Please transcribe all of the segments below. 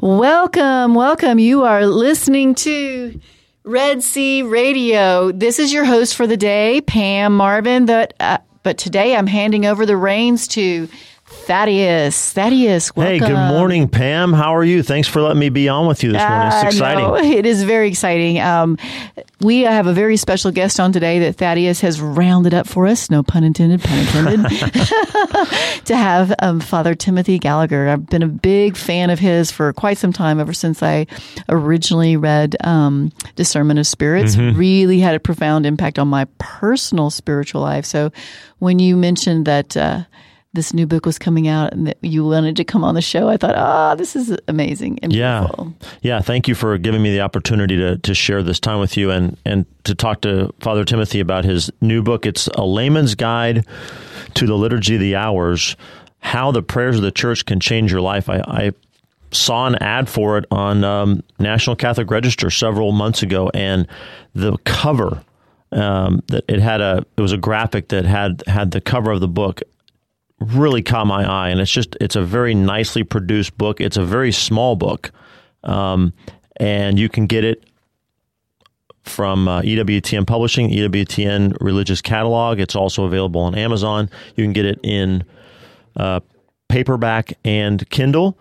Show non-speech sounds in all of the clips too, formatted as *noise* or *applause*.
Welcome, welcome. You are listening to Red C Radio. This is your host for the day, Pam Marvin. That, uh, but today I'm handing over the reins to Thaddeus. Thaddeus, welcome. Hey, good morning, Pam. How are you? Thanks for letting me be on with you this morning. It's Uh, exciting. no, *laughs* it is very exciting. Um, we have a very special guest on today that Thaddeus has rounded up for us. No pun intended, pun intended. *laughs* *laughs* to have um, Father Timothy Gallagher. I've been a big fan of his for quite some time, ever since I originally read um, Discernment of Spirits. Mm-hmm. Really had a profound impact on my personal spiritual life. So when you mentioned that. Uh, this new book was coming out and that you wanted to come on the show. I thought, ah, this is amazing and Yeah. beautiful. Yeah, thank you for giving me the opportunity to, to share this time with you and, and to talk to Father Timothy about his new book. It's A Layman's Guide to the Liturgy of the Hours How the Prayers of the Church Can Change Your Life. I, I saw an ad for it on um, National Catholic Register several months ago, and the cover. Um, that it had a it was a graphic that had had the cover of the book really caught my eye and it's just it's a very nicely produced book it's a very small book um, and you can get it from uh, EWTN Publishing, EWTN Religious Catalog. It's also available on Amazon. You can get it in uh, paperback and Kindle.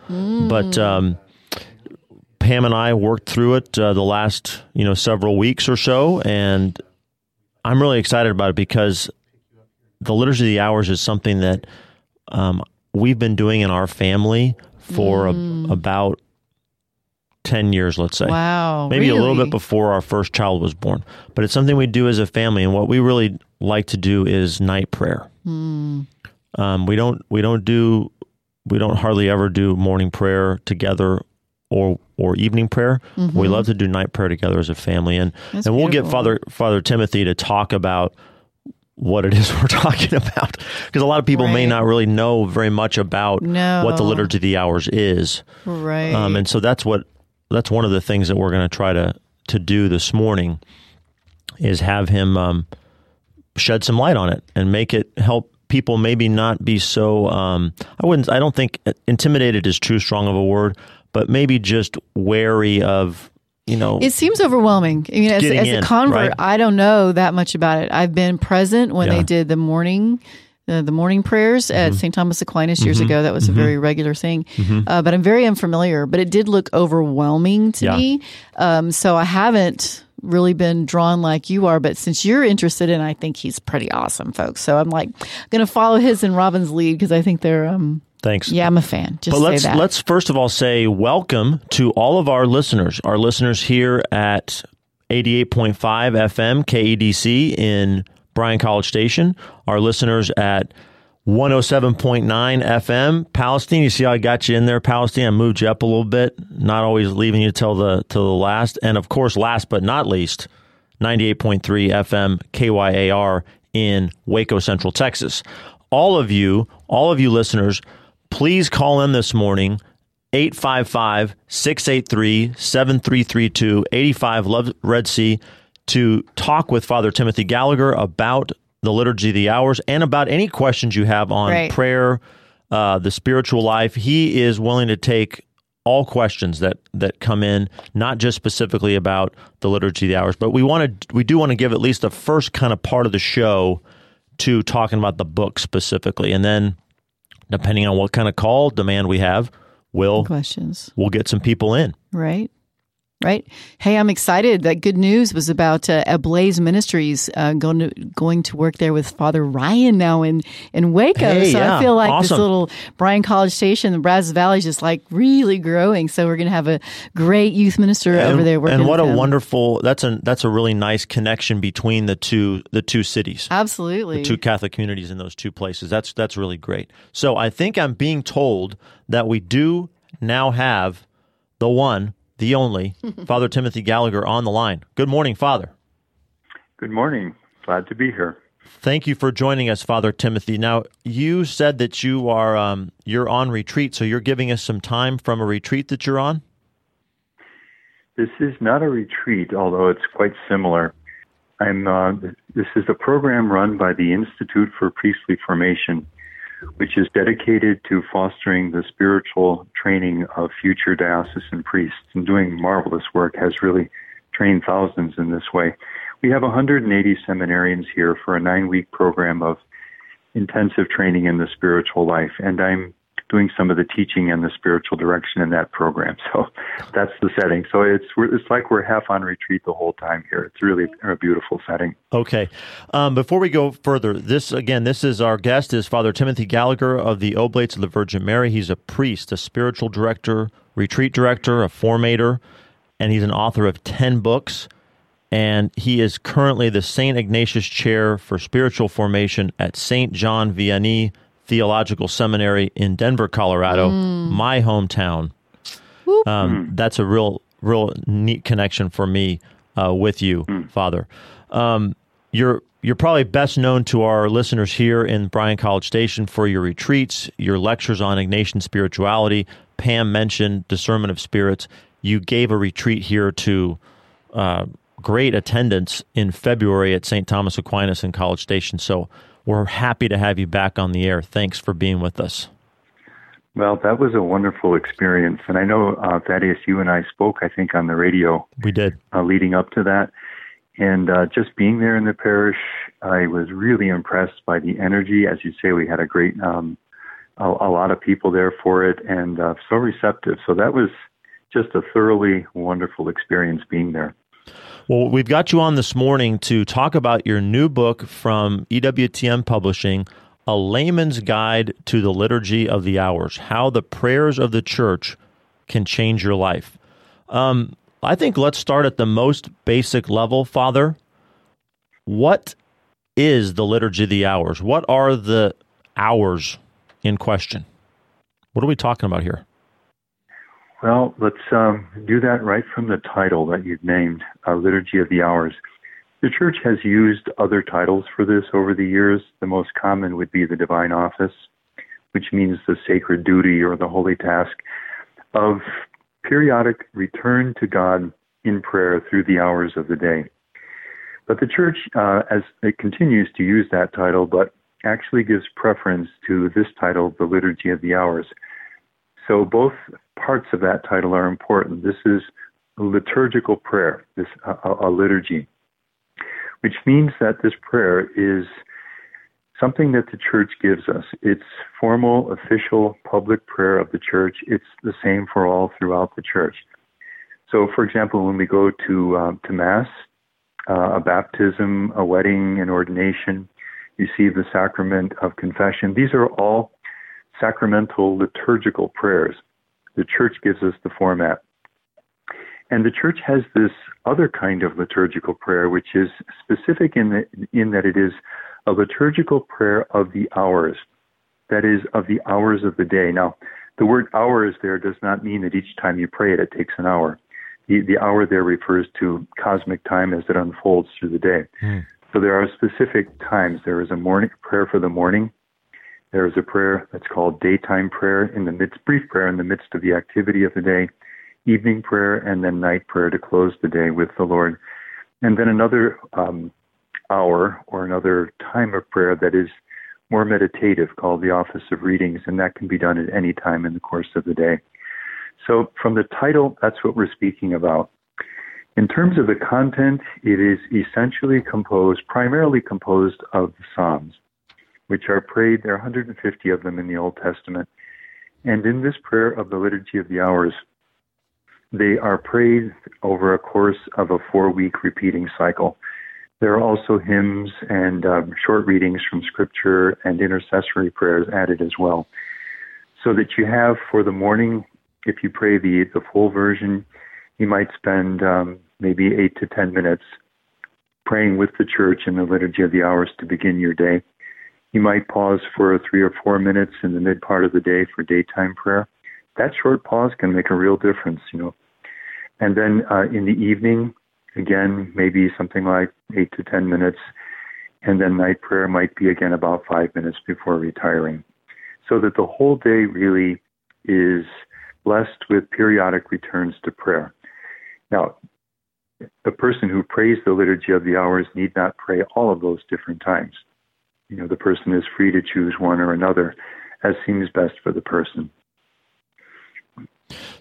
But um, Pam and I worked through it uh, the last you know several weeks or so, and I'm really excited about it because the liturgy of the hours is something that um, we've been doing in our family for a, about 10 years let's say Wow. maybe a little bit before our first child was born but it's something we do as a family and what we really like to do is night prayer Hmm. um, we don't we don't do we don't hardly ever do morning prayer together or or evening prayer we love to do night prayer together as a family and Mm-hmm. That's and we'll get father father timothy to talk about what it is *laughs* we're talking about because a lot of people may not really know very much about No. what the liturgy of the hours is Right. um, and so that's what that's one of the things that we're going to try to to do this morning is have him um, shed some light on it and make it help people maybe not be so um, I wouldn't I don't think intimidated is too strong of a word but maybe just wary of you know it seems overwhelming. I mean, as, as in, a convert, right? I don't know that much about it. I've been present when Yeah. they did the morning. Uh, the morning prayers at Mm-hmm. St. Thomas Aquinas years ago. That was a very regular thing. Uh, but I'm very unfamiliar, but it did look overwhelming to Yeah. me. Um, so I haven't really been drawn like you are. But since you're interested in, I think he's pretty awesome, folks. So I'm like going to follow his and Robin's lead because I think they're, um, thanks yeah, I'm a fan. Just But let's say that. let's first of all say welcome to all of our listeners. Our listeners here at 88.5 FM KEDC in Bryan College Station. Our listeners at 107.9 FM Palestine. You see how I got you in there, Palestine. I moved you up a little bit, not always leaving you till the till the last. And of course, last but not least, 98.3 FM KYAR in Waco, Central Texas. All of you, all of you listeners, please call in this morning 855 683 7332 85 Love Red C to talk with Father Timothy Gallagher about the Liturgy of the Hours and about any questions you have on Right. prayer, uh, the spiritual life. He is willing to take all questions that that come in, not just specifically about the liturgy of the hours, but we want to we do want to give at least the first kind of part of the show to talking about the book specifically, and then depending on what kind of call demand we have, we'll questions. we'll get some people in. Right. Right. Hey, I'm excited. That good news was about uh, Ablaze Ministries uh, going to going to work there with Father Ryan now in in Waco. Hey, so yeah. I feel like this little Bryan College Station, the Brazos Valley, is just like really growing. So we're going to have a great youth minister over there working. and what a wonderful that's a that's a really nice connection between the two the two cities. Absolutely. the two Catholic communities in those two places. That's that's really great. So I think I'm being told that we do now have the one, the only, *laughs* Father Timothy Gallagher on the line. Good morning, Father. Good morning. Glad to be here. Thank you for joining us, Father Timothy. Now, you said that you are um, you're on retreat, so you're giving us some time from a retreat that you're on. This is not a retreat, although it's quite similar. I'm. Uh, this is a program run by the Institute for Priestly Formation, which is dedicated to fostering the spiritual training of future diocesan priests and doing marvelous work. Has really trained thousands in this way. We have 180 seminarians here for a nine-week program of intensive training in the spiritual life, and I'm doing some of the teaching and the spiritual direction in that program. *laughs* So that's the setting. So it's it's like we're half on retreat the whole time here. It's really a beautiful setting. Okay. Um, before we go further, this again, this is our guest is Father Timothy Gallagher of the Oblates of the Virgin Mary. He's a priest, a spiritual director, retreat director, a formator, and he's an author of ten books. And he is currently the St. Ignatius Chair for Spiritual Formation at St. John Vianney Theological Seminary in Denver, Colorado, mm. my hometown. Um, that's a real, real neat connection for me uh, with you, mm. Father. Um, you're you're probably best known to our listeners here in Bryan College Station for your retreats, your lectures on Ignatian spirituality. Pam mentioned discernment of spirits. You gave a retreat here to uh, great attendance in February at St. Thomas Aquinas in College Station. So we're happy to have you back on the air. Thanks for being with us. Well, that was a wonderful experience. And I know, uh, Thaddeus, you and I spoke, I think, on the radio. We did. Uh, leading up to that. And uh, just being there in the parish, I was really impressed by the energy. As you say, we had a great, um, a, a, lot of people there for it and uh, so receptive. So that was just a thoroughly wonderful experience being there. Well, we've got you on this morning to talk about your new book from EWTN Publishing, A Layman's Guide to the Liturgy of the Hours How the Prayers of the Church Can Change Your Life. Um, I think let's start at the most basic level, Father. What is the Liturgy of the Hours? What are the hours in question? What are we talking about here? Well, let's um, do that right from the title that you've named, uh, Liturgy of the Hours. The Church has used other titles for this over the years. The most common would be the Divine Office, which means the sacred duty or the holy task of periodic return to God in prayer through the hours of the day. But the Church, uh, as it continues to use that title, but actually gives preference to this title, the Liturgy of the Hours. So both parts of that title are important. This is liturgical prayer, this a, a liturgy, which means that this prayer is something that the church gives us. It's formal, official, public prayer of the church. It's the same for all throughout the church. So, for example, when we go to um, to mass, uh, a baptism, a wedding, an ordination, receive the sacrament of confession. These are all sacramental liturgical prayers. The church gives us the format. And the church has this other kind of liturgical prayer, which is specific in, the, in that it is a liturgical prayer of the hours, that is, of the hours of the day. Now, the word hours there does not mean that each time you pray it, it takes an hour. The, the hour there refers to cosmic time as it unfolds through the day. Mm. So there are specific times. There is a morning prayer for the morning, there is a prayer that's called daytime prayer in the midst, brief prayer in the midst of the activity of the day, evening prayer, and then night prayer to close the day with the Lord. And then another um, hour or another time of prayer that is more meditative called the Office of Readings, and that can be done at any time in the course of the day. So, from the title, that's what we're speaking about. In terms of the content, it is essentially composed, primarily composed of the Psalms which are prayed. There are 150 of them in the Old Testament. And in this prayer of the Liturgy of the Hours, they are prayed over a course of a four week repeating cycle. There are also hymns and um, short readings from Scripture and intercessory prayers added as well. So that you have for the morning, if you pray the, the full version, you might spend um, maybe eight to ten minutes praying with the church in the Liturgy of the Hours to begin your day. You might pause for three or four minutes in the mid part of the day for daytime prayer. That short pause can make a real difference, you know. And then uh, in the evening, again, maybe something like eight to 10 minutes. And then night prayer might be again about five minutes before retiring. So that the whole day really is blessed with periodic returns to prayer. Now, the person who prays the Liturgy of the Hours need not pray all of those different times. You know, the person is free to choose one or another as seems best for the person.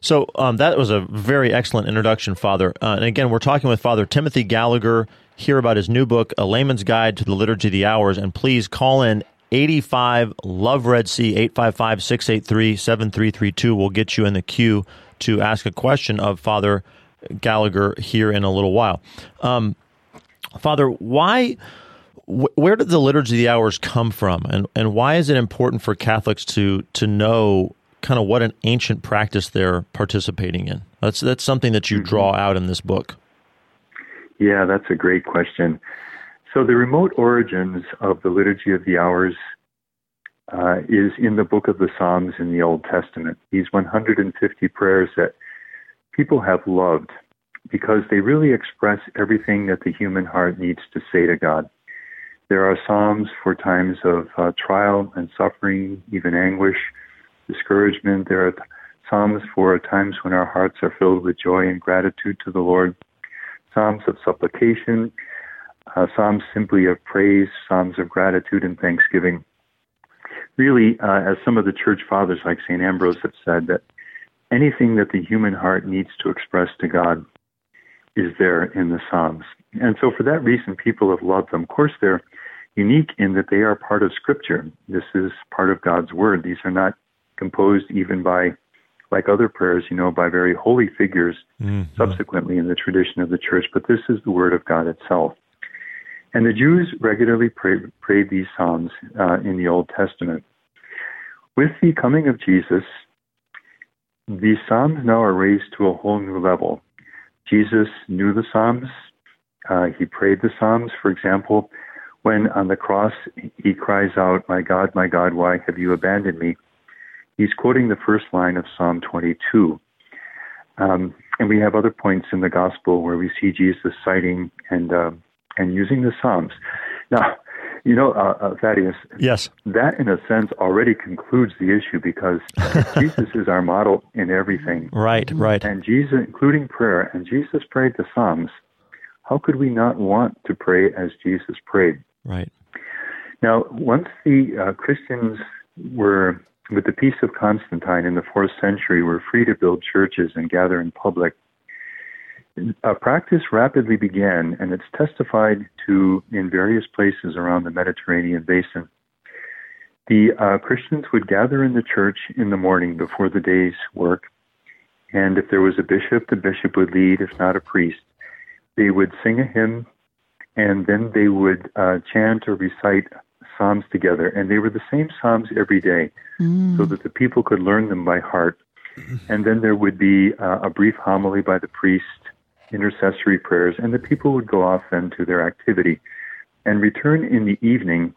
So um, that was a very excellent introduction, Father. Uh, and again, we're talking with Father Timothy Gallagher here about his new book, A Layman's Guide to the Liturgy of the Hours. And please call in 85 Love Red C 855 683 7332. We'll get you in the queue to ask a question of Father Gallagher here in a little while. Um, Father, why? Where did the liturgy of the hours come from and, and why is it important for catholics to to know kind of what an ancient practice they're participating in? That's that's something that you mm-hmm. draw out in this book. Yeah, that's a great question. So the remote origins of the liturgy of the hours uh, is in the book of the Psalms in the Old Testament. These 150 prayers that people have loved because they really express everything that the human heart needs to say to God. There are psalms for times of uh, trial and suffering, even anguish discouragement. There are psalms for times when our hearts are filled with joy and gratitude to the Lord, psalms of supplication, uh, psalms simply of praise, psalms of gratitude and thanksgiving. Really, uh, as some of the church fathers like St. Ambrose have said, that anything that the human heart needs to express to God is there in the Psalms. And so for that reason, people have loved them. Of course, they're unique in that they are part of Scripture. This is part of God's Word. These are not composed even by, like other prayers, you know, by very holy figures mm-hmm. subsequently in the tradition of the church, but this is the Word of God itself. And the Jews regularly pray, prayed these Psalms uh, in the Old Testament. With the coming of Jesus, these Psalms now are raised to a whole new level. Jesus knew the Psalms. Uh, he prayed the Psalms. For example, when on the cross he cries out, My God, my God, why have you abandoned me? he's quoting the first line of Psalm 22. Um, and we have other points in the gospel where we see Jesus citing and uh, and using the Psalms. Now, you know, uh, uh, Thaddeus. Yes. That, in a sense, already concludes the issue because *laughs* Jesus is our model in everything. Right. Right. And Jesus, including prayer, and Jesus prayed the Psalms. How could we not want to pray as Jesus prayed? Right. Now, once the uh, Christians were with the peace of Constantine in the fourth century, were free to build churches and gather in public. A practice rapidly began, and it's testified to in various places around the Mediterranean basin. The uh, Christians would gather in the church in the morning before the day's work, and if there was a bishop, the bishop would lead, if not a priest. They would sing a hymn, and then they would uh, chant or recite psalms together, and they were the same psalms every day, mm. so that the people could learn them by heart. And then there would be uh, a brief homily by the priest, intercessory prayers, and the people would go off then to their activity and return in the evening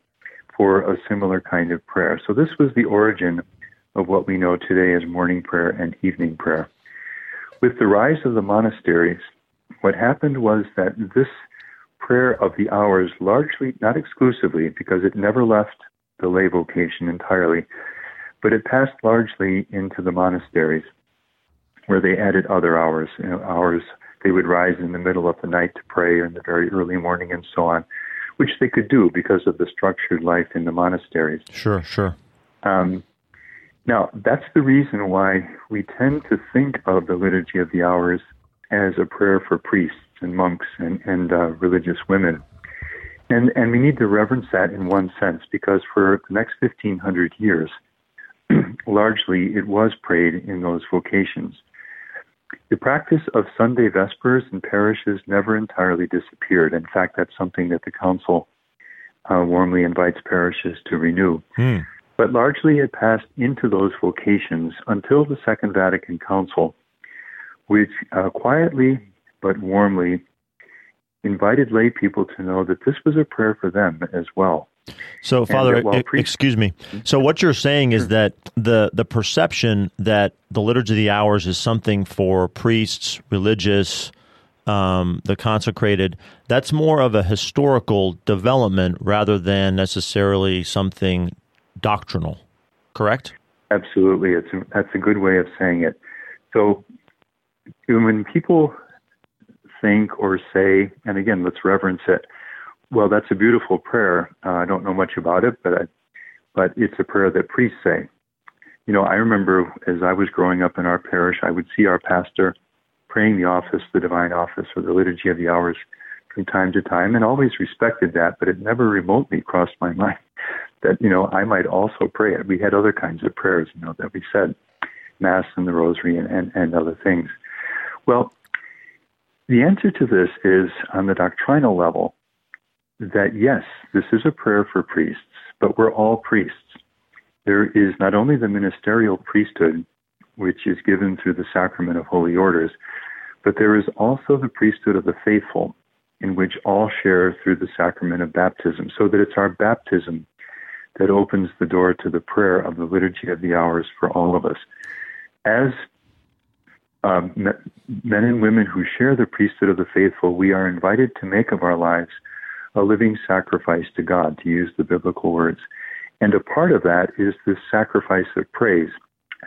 for a similar kind of prayer. So this was the origin of what we know today as morning prayer and evening prayer. With the rise of the monasteries, what happened was that this prayer of the hours largely, not exclusively, because it never left the lay vocation entirely, but it passed largely into the monasteries where they added other hours, you know, hours they would rise in the middle of the night to pray or in the very early morning and so on, which they could do because of the structured life in the monasteries. Sure, sure. Um, now, that's the reason why we tend to think of the Liturgy of the Hours as a prayer for priests and monks and, and uh, religious women. And, and we need to reverence that in one sense because for the next 1500 years, *clears throat* largely it was prayed in those vocations. The practice of Sunday Vespers in parishes never entirely disappeared. In fact, that's something that the Council uh, warmly invites parishes to renew. Hmm. But largely it passed into those vocations until the Second Vatican Council, which uh, quietly but warmly invited lay people to know that this was a prayer for them as well. So, Father, excuse me. So, what you're saying is that the the perception that the liturgy of the hours is something for priests, religious, um, the consecrated, that's more of a historical development rather than necessarily something doctrinal. Correct? Absolutely, it's a, that's a good way of saying it. So, when people think or say, and again, let's reverence it well, that's a beautiful prayer. Uh, I don't know much about it, but I, but it's a prayer that priests say. You know, I remember as I was growing up in our parish, I would see our pastor praying the office, the divine office, or the liturgy of the hours from time to time, and always respected that. But it never remotely crossed my *laughs* mind that you know I might also pray it. We had other kinds of prayers, you know, that we said, Mass and the Rosary and, and, and other things. Well, the answer to this is on the doctrinal level that yes, this is a prayer for priests, but we're all priests. There is not only the ministerial priesthood, which is given through the sacrament of holy orders, but there is also the priesthood of the faithful, in which all share through the sacrament of baptism, so that it's our baptism that opens the door to the prayer of the liturgy of the hours for all of us. As um, men and women who share the priesthood of the faithful, we are invited to make of our lives a living sacrifice to God, to use the biblical words. And a part of that is this sacrifice of praise,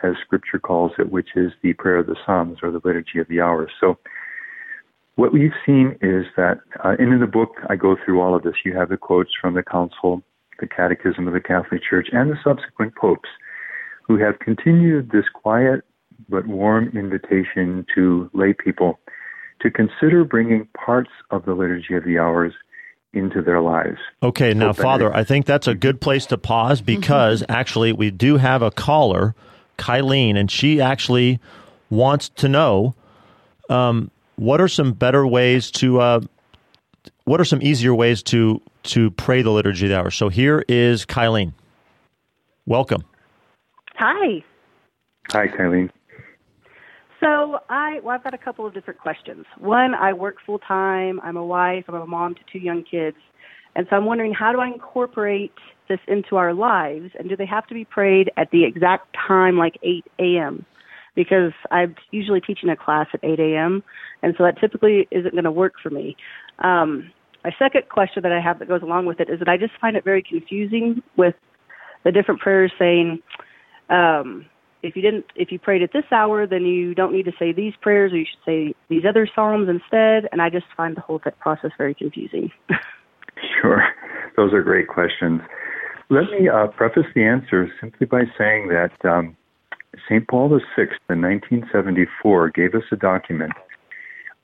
as Scripture calls it, which is the prayer of the Psalms or the liturgy of the hours. So, what we've seen is that, uh, and in the book I go through all of this. You have the quotes from the Council, the Catechism of the Catholic Church, and the subsequent popes who have continued this quiet but warm invitation to lay people to consider bringing parts of the liturgy of the hours into their lives. Okay, now, Father, I think that's a good place to pause because mm-hmm. actually we do have a caller, Kylene, and she actually wants to know um, what are some better ways to, uh, what are some easier ways to to pray the liturgy of the Hours? So here is Kylene. Welcome. Hi. Hi, Kylene. So I well, I've got a couple of different questions. One, I work full time. I'm a wife. I'm a mom to two young kids, and so I'm wondering how do I incorporate this into our lives, and do they have to be prayed at the exact time, like 8 a.m. Because I'm usually teaching a class at 8 a.m., and so that typically isn't going to work for me. Um, my second question that I have that goes along with it is that I just find it very confusing with the different prayers saying. Um, if you didn't if you prayed at this hour then you don't need to say these prayers or you should say these other psalms instead. And i just find the whole process very confusing. *laughs* Sure. Those are great questions. Let me uh, preface the answer simply by saying that um, st paul vi in 1974 gave us a document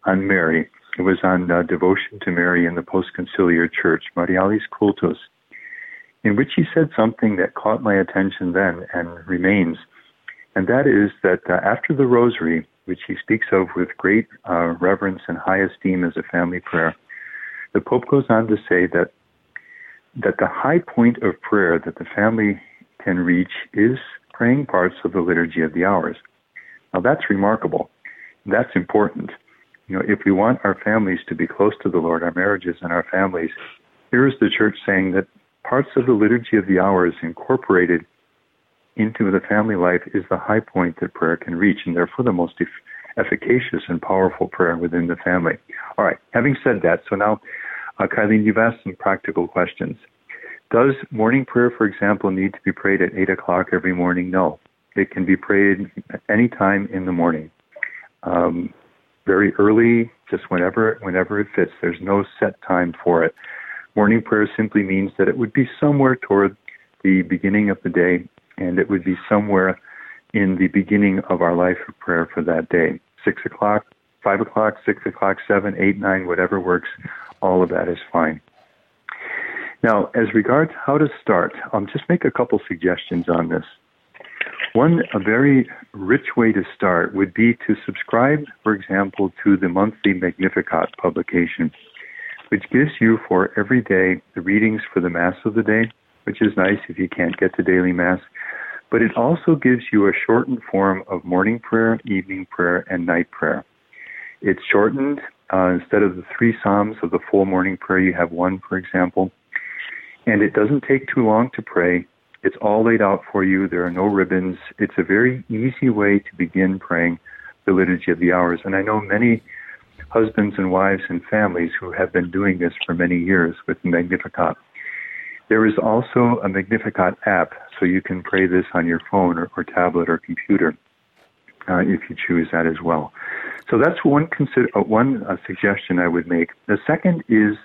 on mary. It was on uh, devotion to mary in the post-conciliar church marialis cultus in which he said something that caught my attention then and remains and that is that uh, after the rosary, which he speaks of with great uh, reverence and high esteem as a family prayer, the Pope goes on to say that that the high point of prayer that the family can reach is praying parts of the liturgy of the hours. Now that's remarkable. That's important. You know, if we want our families to be close to the Lord, our marriages and our families, here is the church saying that parts of the liturgy of the hours incorporated into the family life is the high point that prayer can reach, and therefore the most efficacious and powerful prayer within the family. All right, having said that, so now, uh, Kylene, you've asked some practical questions. Does morning prayer, for example, need to be prayed at 8 o'clock every morning? No. It can be prayed any time in the morning. Um, very early, just whenever whenever it fits. There's no set time for it. Morning prayer simply means that it would be somewhere toward the beginning of the day and it would be somewhere in the beginning of our life of prayer for that day. Six o'clock, five o'clock, six o'clock, seven, eight, nine, whatever works, all of that is fine. Now, as regards how to start, I'll just make a couple suggestions on this. One, a very rich way to start would be to subscribe, for example, to the monthly Magnificat publication, which gives you for every day the readings for the Mass of the day, which is nice if you can't get to daily Mass, but it also gives you a shortened form of morning prayer, evening prayer, and night prayer. It's shortened. Uh, instead of the three Psalms of the full morning prayer, you have one, for example. And it doesn't take too long to pray. It's all laid out for you. There are no ribbons. It's a very easy way to begin praying the Liturgy of the Hours. And I know many husbands and wives and families who have been doing this for many years with Magnificat. There is also a Magnificat app, so you can pray this on your phone or, or tablet or computer uh, if you choose that as well. So that's one consider uh, one uh, suggestion I would make. The second is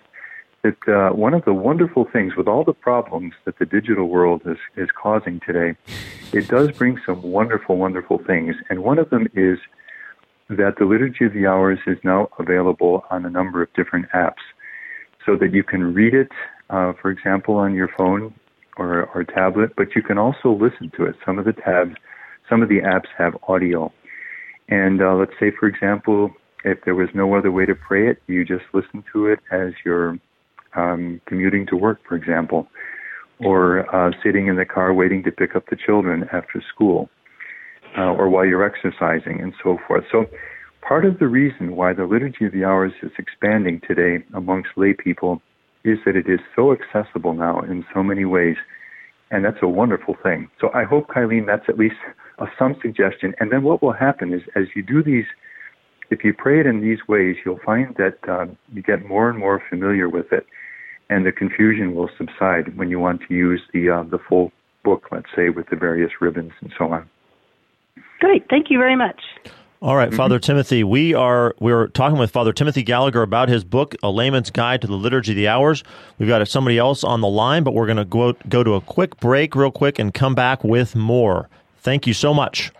that uh, one of the wonderful things with all the problems that the digital world is is causing today, it does bring some wonderful, wonderful things, and one of them is that the Liturgy of the Hours is now available on a number of different apps so that you can read it, uh, for example, on your phone or, or tablet, but you can also listen to it. Some of the tabs, some of the apps have audio. And uh, let's say, for example, if there was no other way to pray it, you just listen to it as you're um, commuting to work, for example, or uh, sitting in the car waiting to pick up the children after school uh, or while you're exercising and so forth. So, part of the reason why the Liturgy of the Hours is expanding today amongst lay people is that it is so accessible now in so many ways, and that's a wonderful thing. So, I hope, Kylene, that's at least a, some suggestion. And then what will happen is as you do these, if you pray it in these ways, you'll find that um, you get more and more familiar with it, and the confusion will subside when you want to use the uh, the full book, let's say, with the various ribbons and so on. Great. Thank you very much. All right, mm-hmm. Father Timothy, we are we're talking with Father Timothy Gallagher about his book, A Layman's Guide to the Liturgy of the Hours. We've got somebody else on the line, but we're going to go go to a quick break real quick and come back with more. Thank you so much.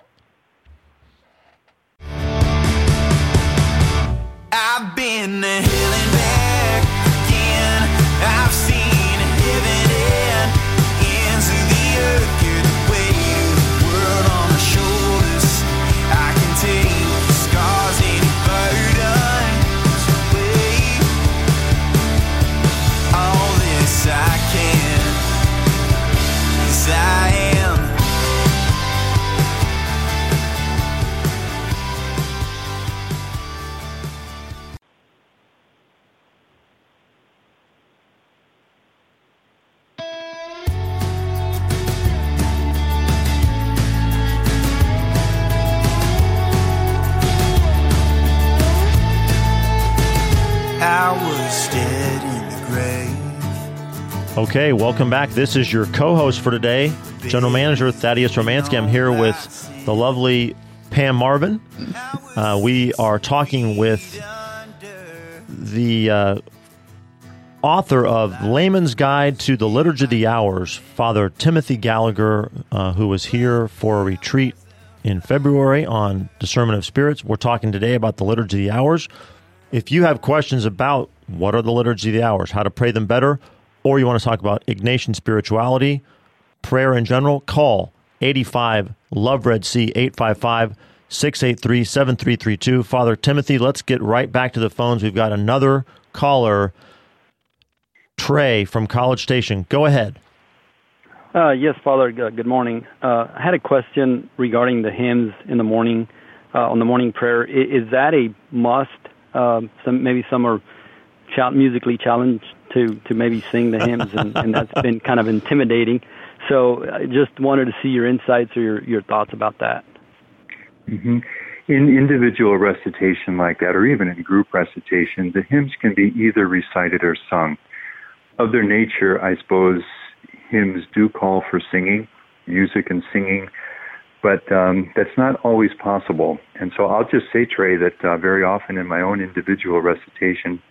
Okay, welcome back. This is your co host for today, General Manager Thaddeus Romansky. I'm here with the lovely Pam Marvin. Uh, we are talking with the uh, author of Layman's Guide to the Liturgy of the Hours, Father Timothy Gallagher, uh, who was here for a retreat in February on discernment of spirits. We're talking today about the Liturgy of the Hours. If you have questions about what are the Liturgy of the Hours, how to pray them better, or you want to talk about Ignatian spirituality, prayer in general, call 85 Love Red C 855 683 7332. Father Timothy, let's get right back to the phones. We've got another caller, Trey from College Station. Go ahead. Uh, yes, Father. Good morning. Uh, I had a question regarding the hymns in the morning, uh, on the morning prayer. Is, is that a must? Um, some maybe some are musically challenged to to maybe sing the hymns, and, and that's *laughs* been kind of intimidating. So I just wanted to see your insights or your your thoughts about that. Mm-hmm. In individual recitation like that, or even in group recitation, the hymns can be either recited or sung. Of their nature, I suppose hymns do call for singing, music and singing, but um, that's not always possible. And so I'll just say, Trey, that uh, very often in my own individual recitation,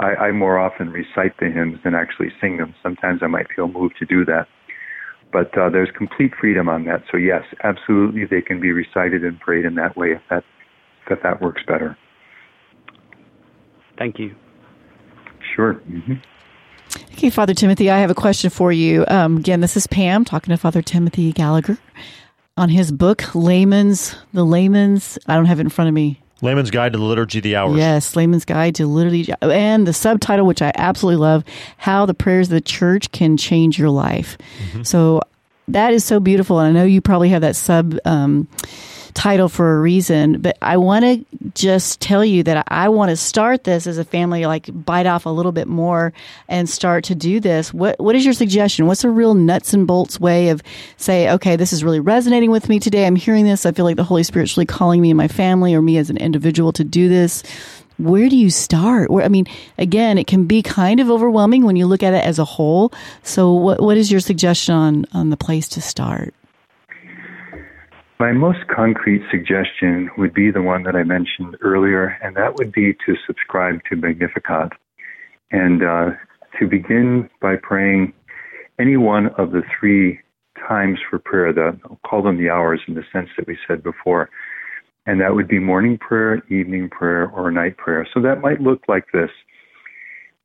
I, I more often recite the hymns than actually sing them. Sometimes I might feel moved to do that. But uh, there's complete freedom on that. So yes, absolutely, they can be recited and prayed in that way if that if that works better. Thank you. Sure. Mm-hmm. Okay, Father Timothy, I have a question for you. Um, again, this is Pam talking to Father Timothy Gallagher on his book, Layman's, the Layman's, I don't have it in front of me. Layman's Guide to the Liturgy of the Hours. Yes, Layman's Guide to Liturgy. And the subtitle, which I absolutely love, How the Prayers of the Church Can Change Your Life. Mm-hmm. So that is so beautiful. And I know you probably have that sub. Um, title for a reason. But I want to just tell you that I want to start this as a family, like bite off a little bit more and start to do this. What What is your suggestion? What's a real nuts and bolts way of say, okay, this is really resonating with me today. I'm hearing this. I feel like the Holy Spirit's really calling me and my family or me as an individual to do this where do you start? Where, I mean, again, it can be kind of overwhelming when you look at it as a whole. So, what what is your suggestion on on the place to start? My most concrete suggestion would be the one that I mentioned earlier, and that would be to subscribe to Magnificat and uh, to begin by praying any one of the three times for prayer. The, I'll call them the hours in the sense that we said before and that would be morning prayer, evening prayer, or night prayer. So that might look like this.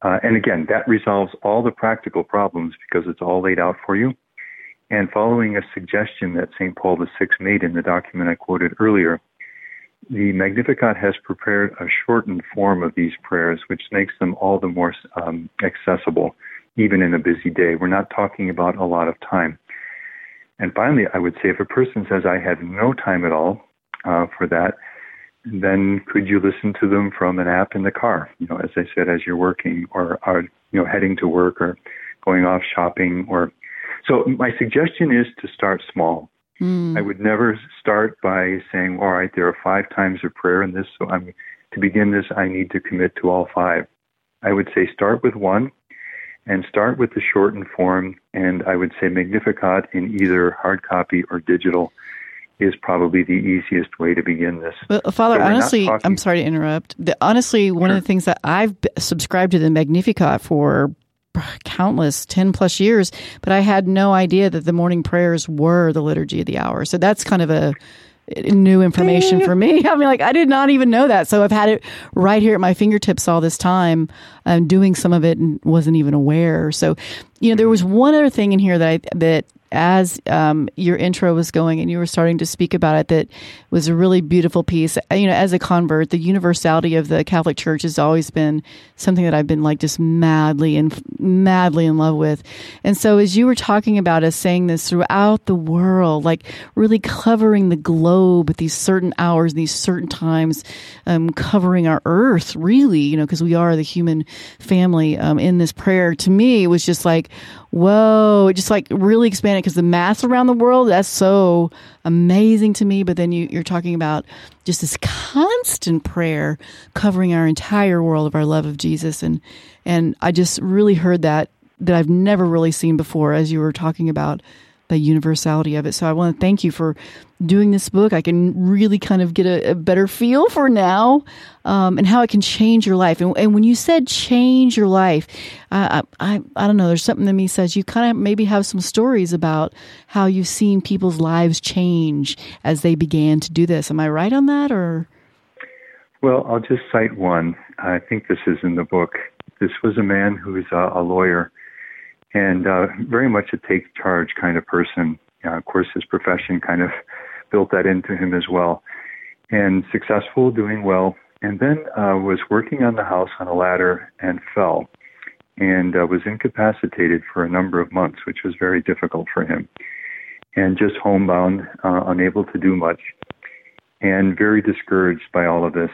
Uh, and again, that resolves all the practical problems because it's all laid out for you. And following a suggestion that St. Paul VI made in the document I quoted earlier, the Magnificat has prepared a shortened form of these prayers, which makes them all the more um, accessible, even in a busy day. We're not talking about a lot of time. And finally, I would say if a person says, I have no time at all, uh, for that, then could you listen to them from an app in the car? You know, as I said, as you're working or are you know heading to work or going off shopping or so my suggestion is to start small. Mm. I would never start by saying, "All right, there are five times of prayer in this, so I'm to begin this. I need to commit to all five. I would say start with one, and start with the shortened form, and I would say Magnificat in either hard copy or digital is probably the easiest way to begin this. Well, Father, so honestly, talking... I'm sorry to interrupt. The, honestly, one sure. of the things that I've subscribed to the Magnificat for countless 10 plus years, but I had no idea that the morning prayers were the liturgy of the hour. So that's kind of a new information for me. *laughs* I mean, like I did not even know that. So I've had it right here at my fingertips all this time. I'm doing some of it and wasn't even aware. So, you know, there was one other thing in here that I that as um, your intro was going and you were starting to speak about it, that was a really beautiful piece. Uh, you know, as a convert, the universality of the Catholic Church has always been something that I've been like just madly and madly in love with. And so, as you were talking about us saying this throughout the world, like really covering the globe at these certain hours, these certain times, um, covering our earth, really, you know, because we are the human family um, in this prayer. To me, it was just like, whoa, it just like really expanded because the mass around the world, that's so amazing to me. But then you, you're talking about just this constant prayer covering our entire world of our love of Jesus. And, and I just really heard that, that I've never really seen before as you were talking about the universality of it. So I want to thank you for doing this book. I can really kind of get a, a better feel for now um, and how it can change your life. And, and, when you said change your life, I, I, I don't know, there's something in me says you kind of maybe have some stories about how you've seen people's lives change as they began to do this. Am I right on that or? Well, I'll just cite one. I think this is in the book. This was a man who is a, a lawyer and uh, very much a take charge kind of person. Uh, of course, his profession kind of *laughs* built that into him as well. And successful, doing well, and then uh, was working on the house on a ladder and fell and uh, was incapacitated for a number of months, which was very difficult for him. And just homebound, uh, unable to do much, and very discouraged by all of this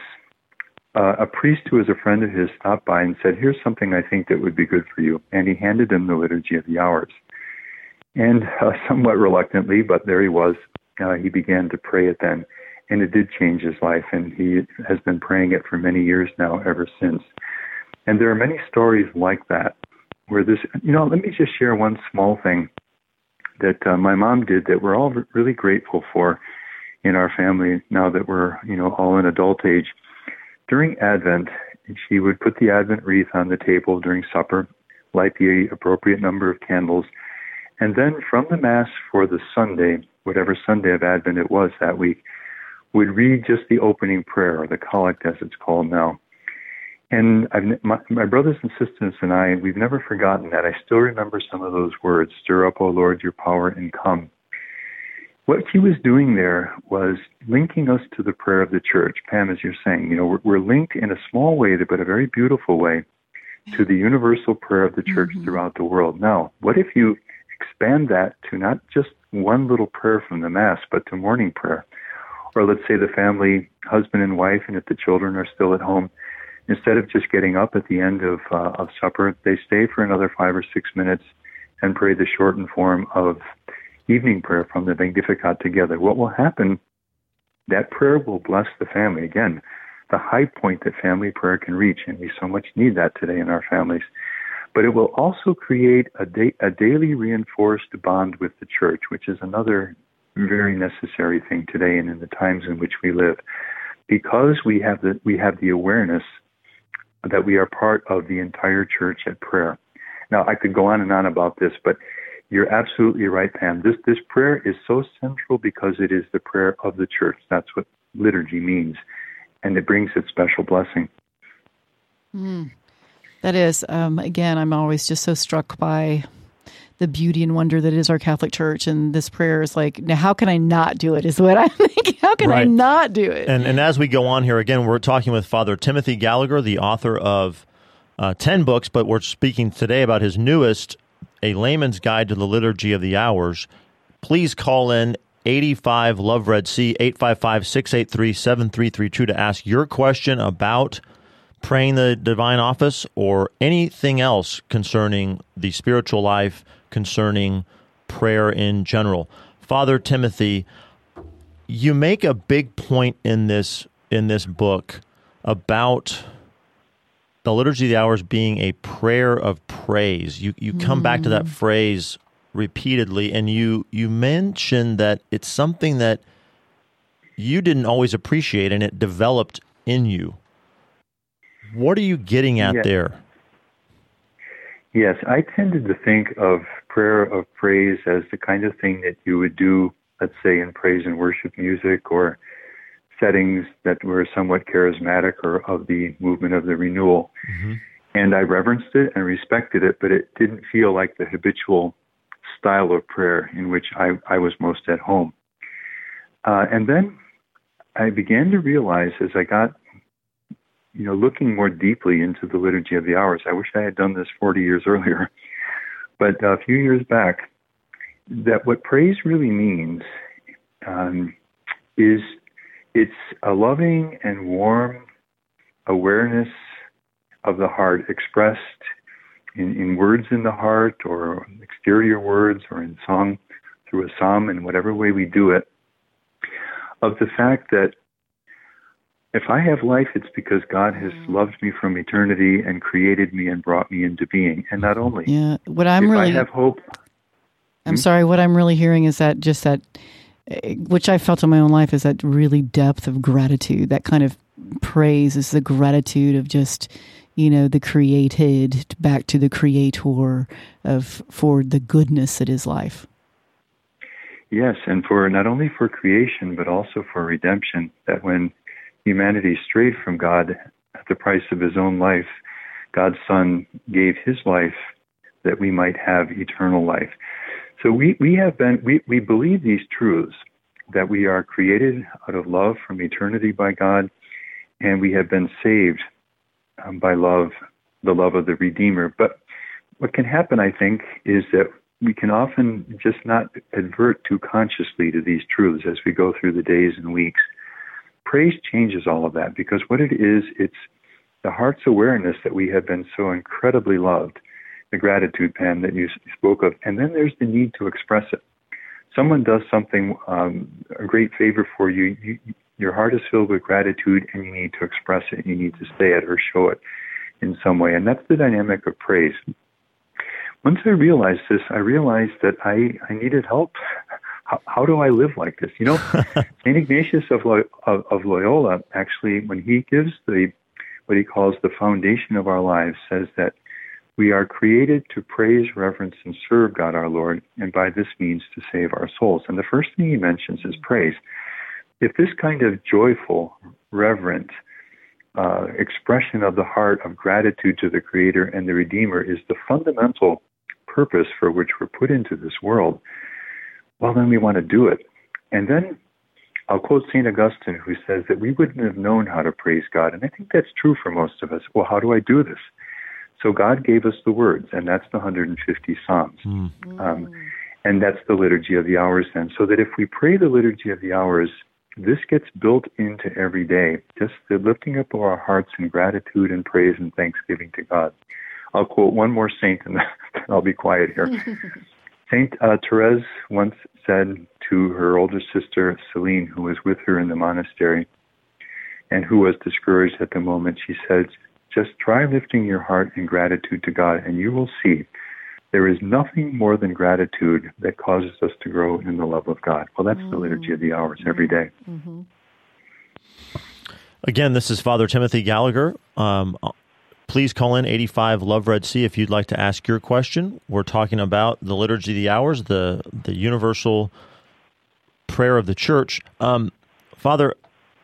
uh, a priest who was a friend of his stopped by and said, Here's something I think that would be good for you. And he handed him the Liturgy of the Hours. And uh, *laughs* somewhat reluctantly, but there he was, uh, he began to pray it then. And it did change his life. And he has been praying it for many years now, ever since. And there are many stories like that where this, you know, let me just share one small thing that uh, my mom did that we're all really grateful for in our family now that we're, you know, all in adult age during Advent, she would put the Advent wreath on the table during supper, light the appropriate number of candles, and then from the Mass for the Sunday, whatever Sunday of Advent it was that week, would read just the opening prayer, or the collect as it's called now. And I've, my, my brothers and sisters and I, we've never forgotten that. I still remember some of those words Stir up, O Lord, your power and come. What he was doing there was linking us to the prayer of the church. Pam, as you're saying, you know, we're, we're linked in a small way, but a very beautiful way, to the universal prayer of the church mm-hmm. throughout the world. Now, what if you expand that to not just one little prayer from the Mass, but to morning prayer? Or let's say the family, husband and wife, and if the children are still at home, instead of just getting up at the end of, uh, of supper, they stay for another five or six minutes and pray the shortened form of evening prayer from the Magnificat together. What will happen? That prayer will bless the family. Again, the high point that family prayer can reach, and we so much need that today in our families. But it will also create a, da- a daily reinforced bond with the church, which is another very necessary thing today and in the times in which we live. Because we have the, we have the awareness that we are part of the entire church at prayer. Now, I could go on and on about this, but you're absolutely right, Pam. This, this prayer is so central because it is the prayer of the church. That's what liturgy means. And it brings its special blessing. Mm. That is, um, again, I'm always just so struck by the beauty and wonder that is our Catholic Church. And this prayer is like, now how can I not do it? Is what I'm *laughs* thinking. How can right. I not do it? And, and as we go on here, again, we're talking with Father Timothy Gallagher, the author of uh, 10 books, but we're speaking today about his newest, A Layman's Guide to the Liturgy of the Hours. Please call in 85 Love Red C 855 683 7332 to ask your question about praying the divine office or anything else concerning the spiritual life, concerning prayer in general. Father Timothy, you make a big point in this in this book about the liturgy of the hours being a prayer of praise. You you come mm. back to that mm. phrase repeatedly and you you mention that it's something that you didn't always appreciate and it developed in you. What are you getting at yes. there? Yes, I tended to think of prayer of praise as the kind of thing that you would do, let's say, in praise and worship music or settings that were somewhat charismatic or of the movement of the renewal. Mm-hmm. And I reverenced it and respected it, but it didn't feel like the habitual style of prayer in which I, I was most at home. Uh, and then I began to realize as I got you know, looking more deeply into the liturgy of the hours. I wish I had done this 40 years earlier, *laughs* but a few years back, that what praise really means um, is it's a loving and warm awareness of the heart expressed in, in words in the heart or exterior words or in song through a psalm in whatever way we do it of the fact that if I have life, it's because God has mm. loved me from eternity and created me and brought me into being. And not only, yeah, what I'm if really I have hope. I'm hmm? sorry. What I'm really hearing is that just that, which I felt in my own life, is that really depth of gratitude. That kind of praise is the gratitude of just, you know, the created back to the creator of for the goodness that is life. Yes, and for not only for creation but also for redemption. That when humanity strayed from God at the price of his own life, God's Son gave his life that we might have eternal life. So we, we have been, we, we believe these truths that we are created out of love from eternity by God, and we have been saved um, by love, the love of the Redeemer. But what can happen, I think, is that we can often just not advert too consciously to these truths as we go through the days and weeks praise changes all of that because what it is, it's the heart's awareness that we have been so incredibly loved, the gratitude Pam that you spoke of, and then there's the need to express it. Someone does something, um, a great favor for you, you, your heart is filled with gratitude and you need to express it. You need to say it or show it in some way. And that's the dynamic of praise. Once I realized this, I realized that I, I needed help *laughs* how, how do I live like this? You know, *laughs* St. Ignatius of, of, of Loyola actually, when he gives the what he calls the foundation of our lives, says that we are created to praise, reverence, and serve God our Lord, and by this means to save our souls. And the first thing he mentions is praise. If this kind of joyful, reverent uh, expression of the heart of gratitude to the Creator and the Redeemer is the fundamental purpose for which we're put into this world, well, then we want to do it. And then I'll quote St. Augustine, who says that we wouldn't have known how to praise God. And I think that's true for most of us. Well, how do I do this? So God gave us the words, and that's the 150 Psalms. Mm. Um, and that's the Liturgy of the Hours then. So that if we pray the Liturgy of the Hours this gets built into every day, just the lifting up of our hearts in gratitude and praise and thanksgiving to God. I'll quote one more saint and *laughs* I'll be quiet here. *laughs* Saint uh, Therese once said to her older sister Celine, who was with her in the monastery and who was discouraged at the moment, she said, Just try lifting your heart in gratitude to God, and you will see there is nothing more than gratitude that causes us to grow in the love of God. Well, that's mm-hmm. the liturgy of the hours every day. Mm-hmm. Again, this is Father Timothy Gallagher. Um, please call in 85 Love Red C if you'd like to ask your question. We're talking about the Liturgy of the Hours, the, the universal prayer of the church. Um, Father,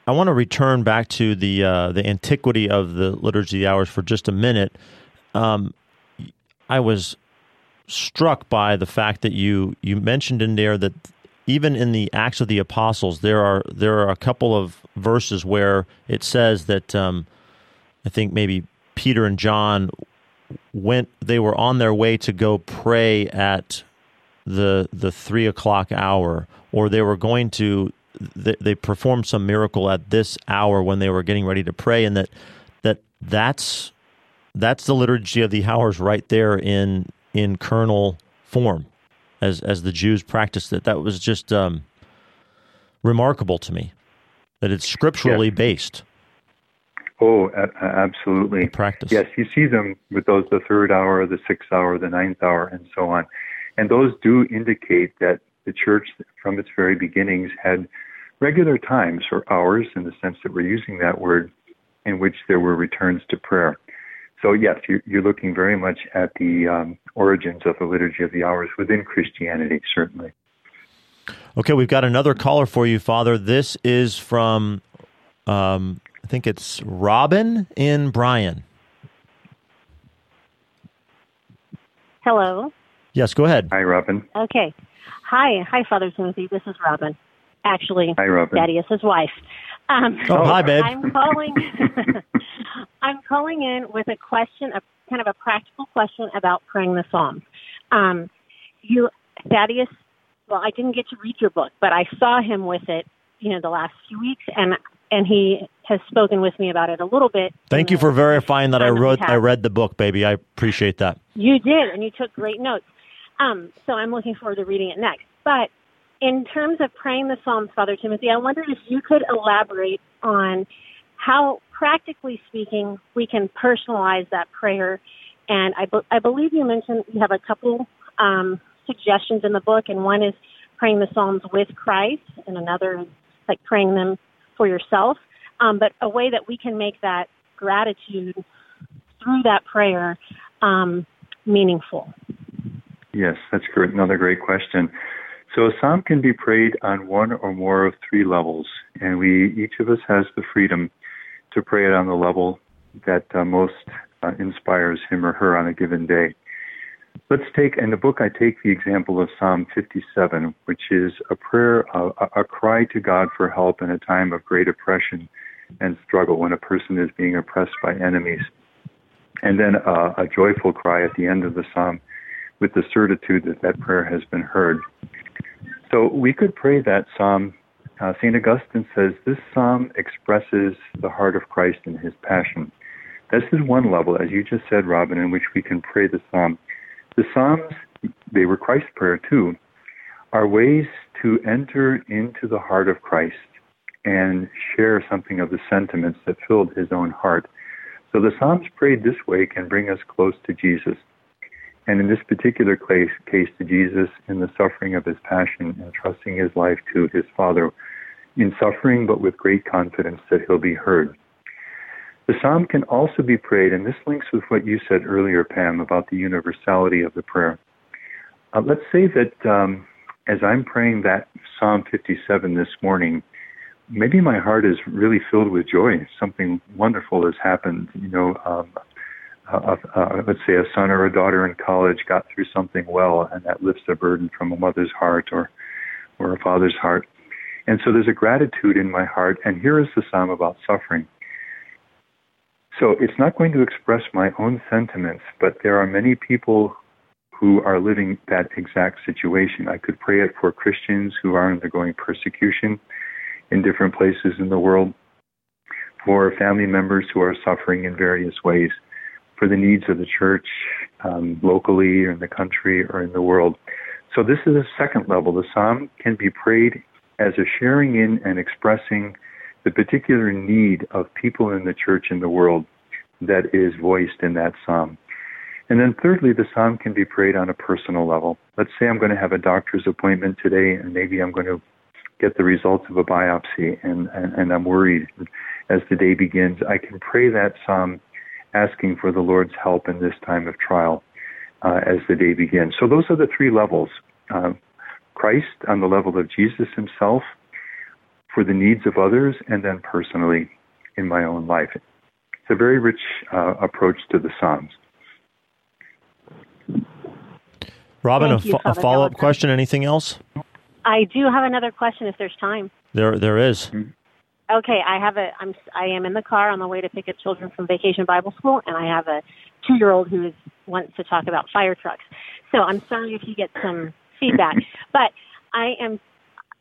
I want to return back to the uh, the antiquity of the Liturgy of the Hours for just a minute. Um, I was struck by the fact that you you mentioned in there that even in the Acts of the Apostles, there are there are a couple of verses where it says that um, I think maybe Peter and John went they were on their way to go pray at the the three o'clock hour, or they were going to they, they performed some miracle at this hour when they were getting ready to pray, and that that that's that's the liturgy of the hours right there in in kernel form as as the Jews practiced it. That was just um, remarkable to me that it's scripturally yes. based. Oh, a- absolutely. The practice. Yes, you see them with those the third hour, the sixth hour, the ninth hour, and so on, and those do indicate that the church, from its very beginnings, had regular times or hours, in the sense that we're using that word, in which there were returns to prayer. So yes, you're, looking very much at the um, origins of the liturgy of the hours within Christianity, certainly. Okay, we've got another caller for you, Father. This is from, um, I think it's Robin in Bryan. Hello. Yes, go ahead. Hi, Robin. Okay. Hi, hi, Father Timothy. This is Robin. Actually, hi, Robin. Daddy is his wife. Um, oh, hi, babe. I'm calling. *laughs* I'm calling in with a question, a kind of a practical question about praying the Psalms. Um, you, Thaddeus. Well, I didn't get to read your book, but I saw him with it. You know, the last few weeks, and and he has spoken with me about it a little bit. Thank you for verifying that I wrote. I read the book, baby. I appreciate that. You did, and you took great notes. Um, so I'm looking forward to reading it next. But in terms of praying the Psalms, Father Timothy, I wondered if you could elaborate on how, practically speaking, we can personalize that prayer. And I, be- I believe you mentioned you have a couple um, suggestions in the book, and one is praying the Psalms with Christ, and another is like praying them for yourself. Um, but a way that we can make that gratitude through that prayer um, meaningful. Yes, that's great. Another great question. So a psalm can be prayed on one or more of three levels, and we each of us has the freedom to pray it on the level that uh, most uh, inspires him or her on a given day. Let's take in the book. I take the example of Psalm 57, which is a prayer, a, a cry to God for help in a time of great oppression and struggle when a person is being oppressed by enemies, and then a, a joyful cry at the end of the psalm with the certitude that that prayer has been heard. So we could pray that psalm. Uh, St. Augustine says this psalm expresses the heart of Christ in his passion. This is one level, as you just said, Robin, in which we can pray the psalm. The psalms, they were Christ's prayer too, are ways to enter into the heart of Christ and share something of the sentiments that filled his own heart. So the psalms prayed this way can bring us close to Jesus and in this particular case, case to Jesus in the suffering of his passion and trusting his life to his Father in suffering, but with great confidence that he'll be heard. The psalm can also be prayed, and this links with what you said earlier, Pam, about the universality of the prayer. Uh, let's say that um, as I'm praying that Psalm 57 this morning, maybe my heart is really filled with joy. Something wonderful has happened. You know, um, let's say a son or a daughter in college got through something well, and that lifts a burden from a mother's heart or or a father's heart. And so there's a gratitude in my heart. And here is the psalm about suffering. So it's not going to express my own sentiments, but there are many people who are living that exact situation. I could pray it for Christians who are undergoing persecution in different places in the world, for family members who are suffering in various ways, for the needs of the church um, locally or in the country or in the world. So this is a second level. The psalm can be prayed as a sharing in and expressing the particular need of people in the church in the world that is voiced in that psalm. And then thirdly, the psalm can be prayed on a personal level. Let's say I'm going to have a doctor's appointment today and maybe I'm going to get the results of a biopsy and, and, and I'm worried as the day begins. I can pray that psalm asking for the Lord's help in this time of trial uh, as the day begins. So those are the three levels. Uh, Christ on the level of Jesus himself for the needs of others and then personally in my own life. It's a very rich uh, approach to the Psalms. Robin, a, fo- a follow up question. Anything else? I do have another question if there's time. There, there is. Mm-hmm. Okay, I have a. I'm. I am in the car on the way to pick up children from Vacation Bible School, and I have a two-year-old who is, wants to talk about fire trucks. So I'm sorry if you get some feedback, *laughs* but I am.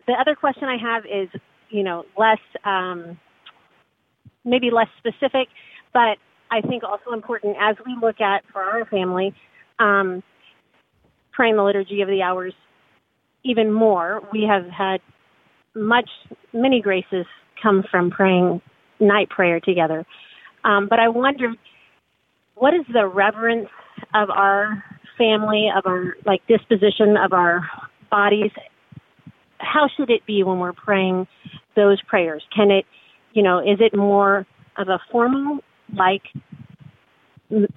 The other question I have is, you know, less, um, maybe less specific, but I think also important as we look at for our family. Um, praying the liturgy of the hours even more. We have had much, many graces come from praying night prayer together. Um, but I wondered, what is the reverence of our family, of our like disposition of our bodies? How should it be when we're praying those prayers? Can it, you know, is it more of a formal, like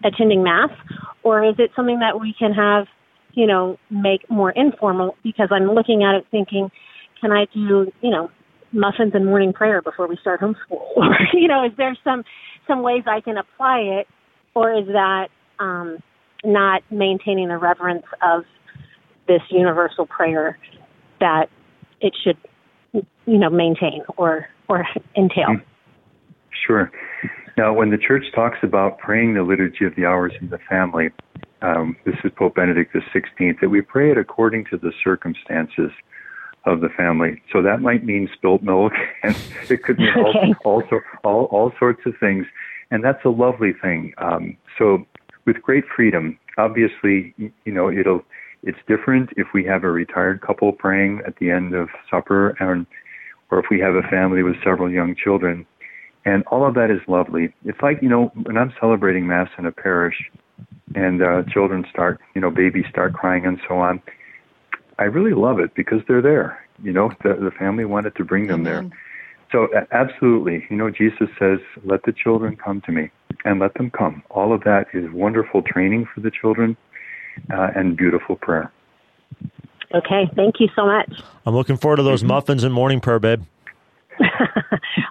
attending mass, or is it something that we can have you know, make more informal because I'm looking at it thinking, can I do, you know, muffins and morning prayer before we start homeschool? *laughs* Or, you know, is there some some ways I can apply it or is that um not maintaining the reverence of this universal prayer that it should you know maintain or or entail? Hmm. Sure. Now, when the church talks about praying the liturgy of the hours in the family, um, this is Pope Benedict XVI, that we pray it according to the circumstances of the family. So that might mean spilt milk, *laughs* and it could mean all, all, all, all sorts of things. And that's a lovely thing. Um, so with great freedom, obviously, you know, it'll, it's different if we have a retired couple praying at the end of supper, and, or if we have a family with several young children. And all of that is lovely. It's like, you know, when I'm celebrating Mass in a parish, and uh, children start, you know, babies start crying and so on. I really love it because they're there. You know, the, the family wanted to bring them there. So absolutely, you know, Jesus says, "Let the children come to me," and let them come. All of that is wonderful training for the children uh, and beautiful prayer. Okay, thank you so much. I'm looking forward to those mm-hmm. muffins and morning prayer, babe. *laughs*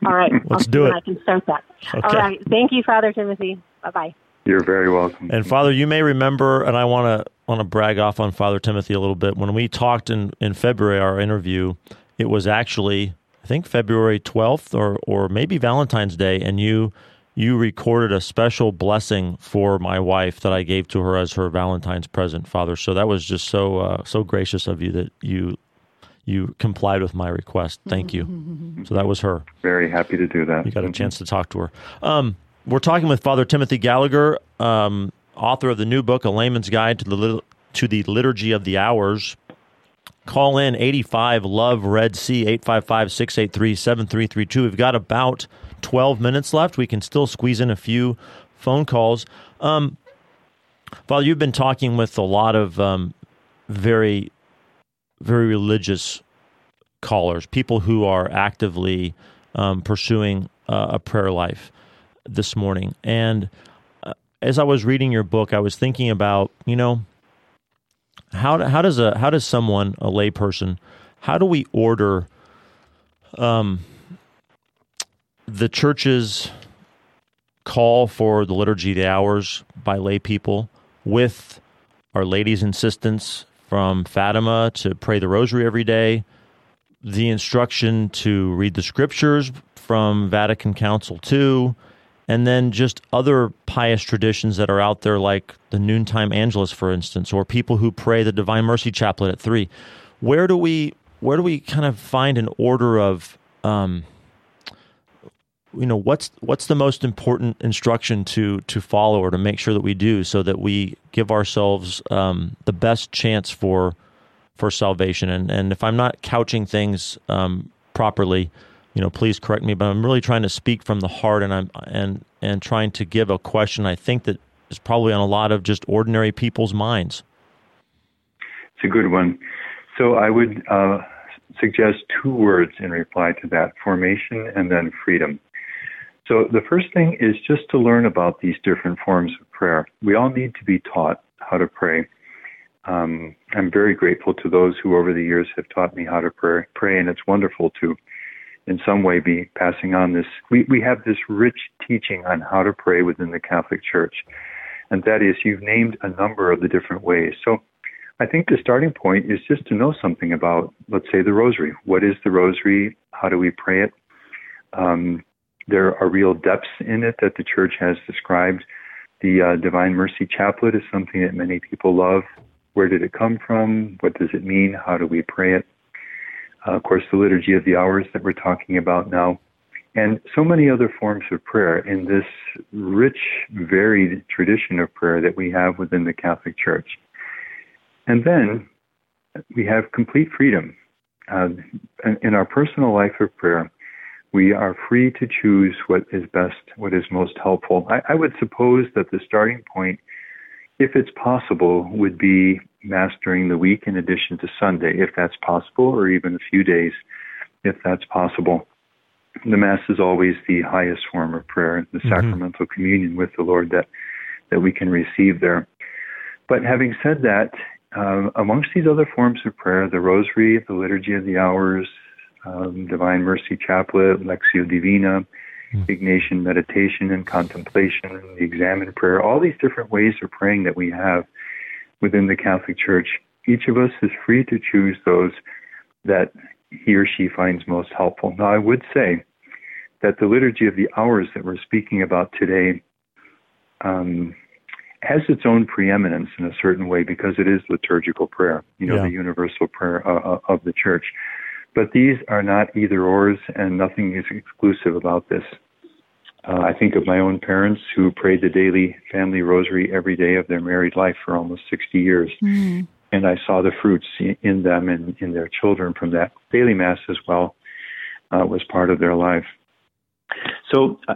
All right, let's I'll do it. I can start that. Okay. All right, thank you, Father Timothy. Bye bye. You're very welcome. And Father, you may remember, and I want to want to brag off on Father Timothy a little bit. When we talked in in February, our interview, it was actually I think February 12th or or maybe Valentine's Day, and you you recorded a special blessing for my wife that I gave to her as her Valentine's present, Father. So that was just so uh, so gracious of you that you you complied with my request. Thank you. *laughs* so that was her. Very happy to do that. You got a chance to talk to her. Um, we're talking with Father Timothy Gallagher, um, author of the new book, A Layman's Guide to the, to the Liturgy of the Hours. Call in 85 Love Red C 855 683 7332. We've got about 12 minutes left. We can still squeeze in a few phone calls. Um, Father, you've been talking with a lot of um, very, very religious callers, people who are actively um, pursuing uh, a prayer life this morning. And uh, as I was reading your book, I was thinking about, you know, how how does a how does someone a layperson how do we order um, the church's call for the liturgy the hours by lay people with Our Lady's insistence from Fatima to pray the rosary every day, the instruction to read the scriptures from Vatican Council II, and then just other pious traditions that are out there, like the noontime Angelus, for instance, or people who pray the Divine Mercy Chaplet at three. Where do we where do we kind of find an order of um, you know what's what's the most important instruction to to follow or to make sure that we do so that we give ourselves um, the best chance for for salvation and and if I'm not couching things um, properly you know please correct me but I'm really trying to speak from the heart and I'm and and trying to give a question I think that is probably on a lot of just ordinary people's minds it's a good one so I would uh, suggest two words in reply to that formation and then freedom so the first thing is just to learn about these different forms of prayer. We all need to be taught how to pray. Um, I'm very grateful to those who over the years have taught me how to pray, pray, and it's wonderful to, in some way, be passing on this. We, we have this rich teaching on how to pray within the Catholic Church, and that is you've named a number of the different ways. So I think the starting point is just to know something about, let's say, the Rosary. What is the Rosary? How do we pray it? Um, there are real depths in it that the church has described. The uh, Divine Mercy Chaplet is something that many people love. Where did it come from? What does it mean? How do we pray it? Uh, of course, the Liturgy of the Hours that we're talking about now, and so many other forms of prayer in this rich, varied tradition of prayer that we have within the Catholic Church. And then we have complete freedom. Uh, in our personal life of prayer, we are free to choose what is best, what is most helpful. I, I would suppose that the starting point, if it's possible, would be Mass during the week in addition to Sunday, if that's possible, or even a few days, if that's possible. The Mass is always the highest form of prayer, the mm-hmm. sacramental communion with the Lord that, that we can receive there. But having said that, uh, amongst these other forms of prayer, the Rosary, the Liturgy of the Hours, um, Divine Mercy Chaplet, Lectio Divina, mm. Ignatian meditation and contemplation, the examen prayer, all these different ways of praying that we have within the Catholic Church. Each of us is free to choose those that he or she finds most helpful. Now, I would say that the Liturgy of the Hours that we're speaking about today um, has its own preeminence in a certain way because it is liturgical prayer, you know, yeah. the universal prayer uh, uh of the church. But these are not either ors, and nothing is exclusive about this. Uh, I think of my own parents who prayed the daily family rosary every day of their married life for almost 60 years. Mm. And I saw the fruits in them and in their children from that. Daily Mass as well uh, was part of their life. So uh,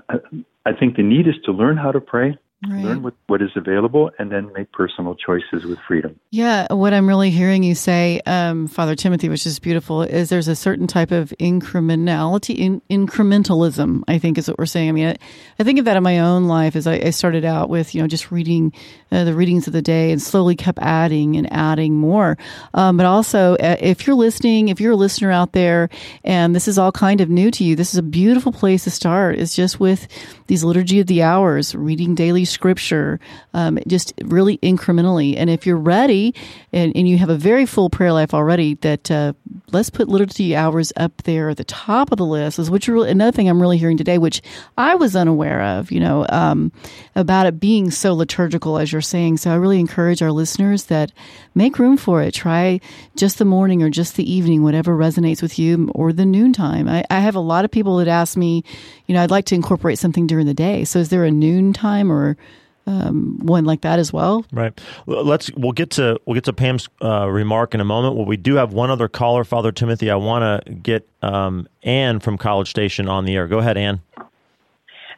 I think the need is to learn how to pray, Right. Learn what, what is available and then make personal choices with freedom. Yeah, what I'm really hearing you say, um, Father Timothy, which is beautiful, is there's a certain type of incrementality, in, incrementalism, I think is what we're saying. I mean, I, I think of that in my own life as I, I started out with, you know, just reading uh, the readings of the day and slowly kept adding and adding more. Um, but also, uh, if you're listening, if you're a listener out there and this is all kind of new to you, this is a beautiful place to start. It's just with these Liturgy of the Hours, reading daily scripture, um, just really incrementally. And if you're ready and, and you have a very full prayer life already, that uh, let's put liturgy hours up there at the top of the list. Is which really, another thing I'm really hearing today, which I was unaware of. You know, um, about it being so liturgical as you're saying. So I really encourage our listeners that make room for it. Try just the morning or just the evening, whatever resonates with you, or the noontime. I, I have a lot of people that ask me, you know, I'd like to incorporate something during the day. So is there a noontime or um, one like that as well. Right. Let's we'll get to we'll get to Pam's uh, remark in a moment. Well, we do have one other caller, Father Timothy. I want to get um, Anne from College Station on the air. Go ahead, Anne.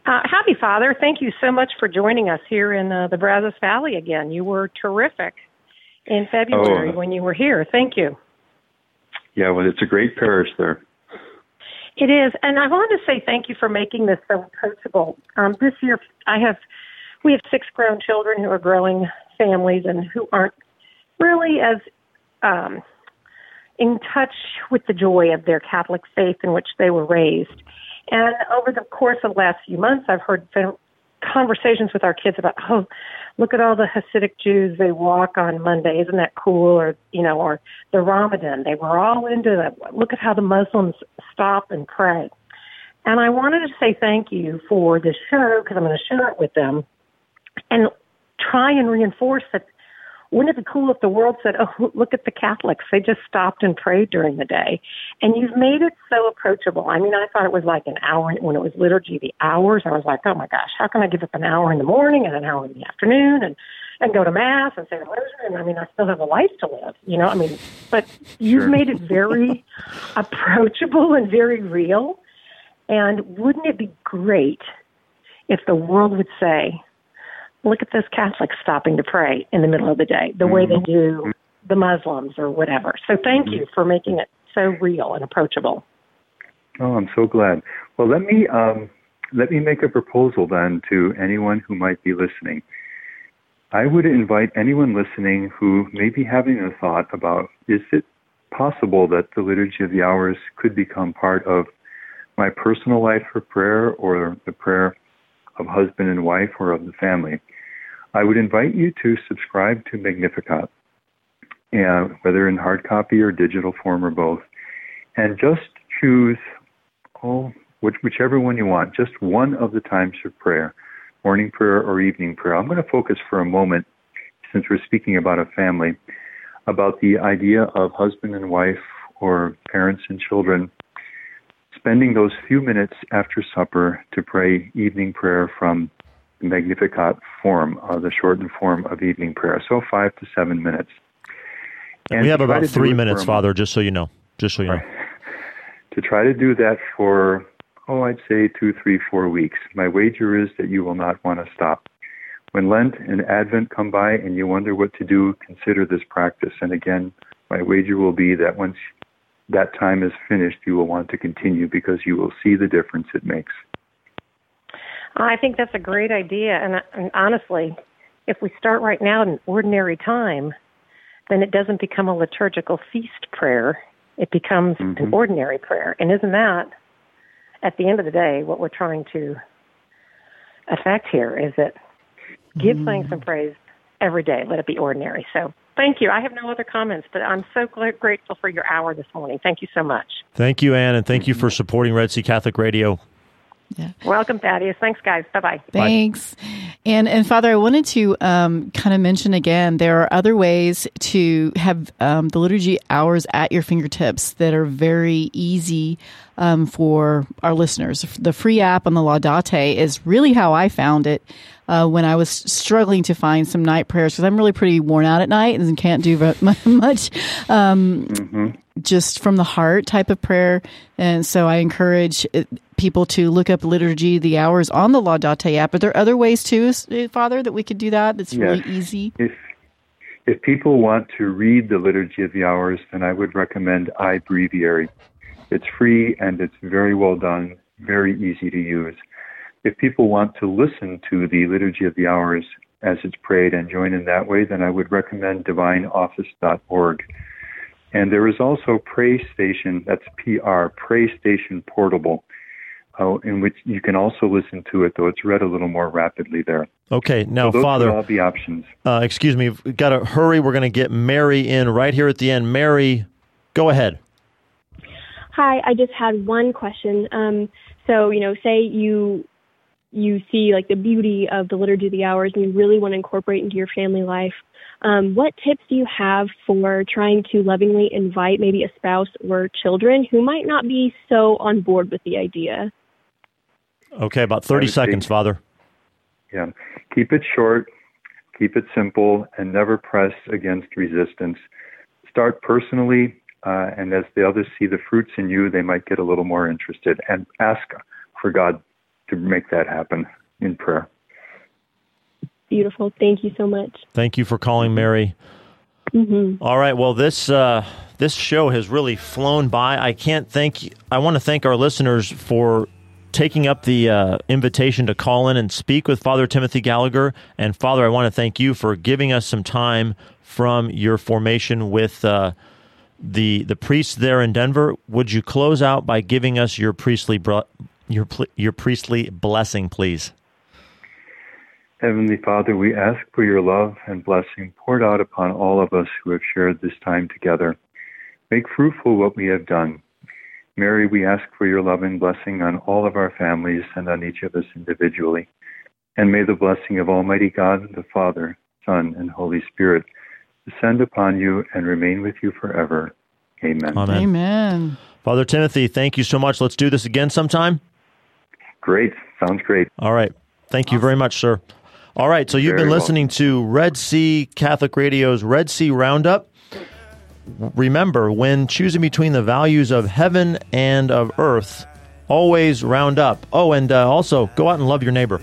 Uh, happy Father, thank you so much for joining us here in uh, the Brazos Valley again. You were terrific in February oh. when you were here. Thank you. Yeah, well, it's a great parish there. It is, and I wanted to say thank you for making this so approachable. Um, this year, I have we have six grown children who are growing families and who aren't really as um, in touch with the joy of their Catholic faith in which they were raised. And over the course of the last few months, I've heard conversations with our kids about, oh, look at all the Hasidic Jews they walk on Monday, isn't that cool? Or you know, or the Ramadan, they were all into that. Look at how the Muslims stop and pray. And I wanted to say thank you for this show because I'm going to share it with them and try and reinforce that wouldn't it be cool if the world said, "Oh, *laughs* look at the Catholics; they just stopped and prayed during the day," and you've made it so approachable. I mean, I thought it was like an hour when it was liturgy, the hours. I was like, "Oh my gosh, how can I give up an hour in the morning and an hour in the afternoon and and go to mass and say the rosary?" And I mean, I still have a life to live, you know. I mean, but you've Sure. made it very *laughs* approachable and very real. And wouldn't it be great if the world would say, look at those Catholics stopping to pray in the middle of the day, the way they do the Muslims or whatever. So thank you for making it so real and approachable. Oh, I'm so glad. Well, let me um, let me make a proposal then to anyone who might be listening. I would invite anyone listening who may be having a thought about is it possible that the Liturgy of the Hours could become part of my personal life for prayer or the prayer of husband and wife or of the family? I would invite you to subscribe to Magnificat, and whether in hard copy or digital form or both, and just choose oh, which, whichever one you want, just one of the times of prayer, morning prayer or evening prayer. I'm going to focus for a moment, since we're speaking about a family, about the idea of husband and wife or parents and children spending those few minutes after supper to pray evening prayer from Magnificat form, uh, the shortened form of evening prayer. So five to seven minutes. And we have about three minutes, Father, just so you know. Just so you know. Right. *laughs* to try to do that for, oh, I'd say two, three, four weeks. My wager is that you will not want to stop. When Lent and Advent come by and you wonder what to do, consider this practice. And again, my wager will be that once that time is finished, you will want to continue because you will see the difference it makes. I think that's a great idea. And, and honestly, if we start right now in ordinary time, then it doesn't become a liturgical feast prayer. It becomes an Mhm. ordinary prayer. And isn't that, at the end of the day, what we're trying to affect here is that give thanks and praise every day. Let it be ordinary. So thank you. I have no other comments, but I'm so gl- grateful for your hour this morning. Thank you so much. Thank you, Anne, and thank you for supporting Red C Catholic Radio. Welcome, Thaddeus. Thanks, guys. Bye bye. Thanks. And and Father, I wanted to um, kind of mention again there are other ways to have um, the liturgy hours at your fingertips that are very easy um, for our listeners. The free app on the Laudate is really how I found it. Uh, when I was struggling to find some night prayers, because I'm really pretty worn out at night and can't do *laughs* much um, just from the heart type of prayer. And so I encourage uh, people to look up liturgy, the hours on the Laudate app. But there are other ways too, uh, Father, that we could do that. That's really easy. If if people want to read the Liturgy of the Hours, then I would recommend iBreviary. It's free and it's very well done, very easy to use. If people want to listen to the Liturgy of the Hours as it's prayed and join in that way, then I would recommend divineoffice.org. And there is also Pray Station, that's PR, Pray Station Portable, uh, in which you can also listen to it, though it's read a little more rapidly there. Okay, now, so those Father, would all the options. uh, excuse me, we've got to hurry. We're going to get Mary in right here at the end. Mary, go ahead. Hi, I just had one question. Um, so, you know, say you you see like the beauty of the liturgy of the hours and you really want to incorporate into your family life. Um, what tips do you have for trying to lovingly invite maybe a spouse or children who might not be so on board with the idea? Okay, about 30 seconds, say- Father. Yeah. Keep it short, keep it simple, and never press against resistance. Start personally, uh, and as the others see the fruits in you, they might get a little more interested. And ask for God to make that happen in prayer. Beautiful. Thank you so much. Thank you for calling, Mary. hmm All right. Well, this uh, this show has really flown by. I can't thank. I want to thank our listeners for taking up the uh, invitation to call in and speak with Father Timothy Gallagher. And Father, I want to thank you for giving us some time from your formation with uh, the the priests there in Denver. Would you close out by giving us your priestly bro- your your priestly blessing, please? Heavenly Father, we ask for your love and blessing poured out upon all of us who have shared this time together. Make fruitful what we have done. Mary, we ask for your love and blessing on all of our families and on each of us individually. And may the blessing of Almighty God, the Father, Son, and Holy Spirit descend upon you and remain with you forever. Amen. Amen. Amen. Father Timothy, thank you so much. Let's do this again sometime. Great. Sounds great. All right. Thank you very much, sir. All right. So you've Very been welcome. listening to Red C Catholic Radio's Red C Roundup. Remember, when choosing between the values of heaven and of earth, always round up. Oh, and uh, also go out and love your neighbor.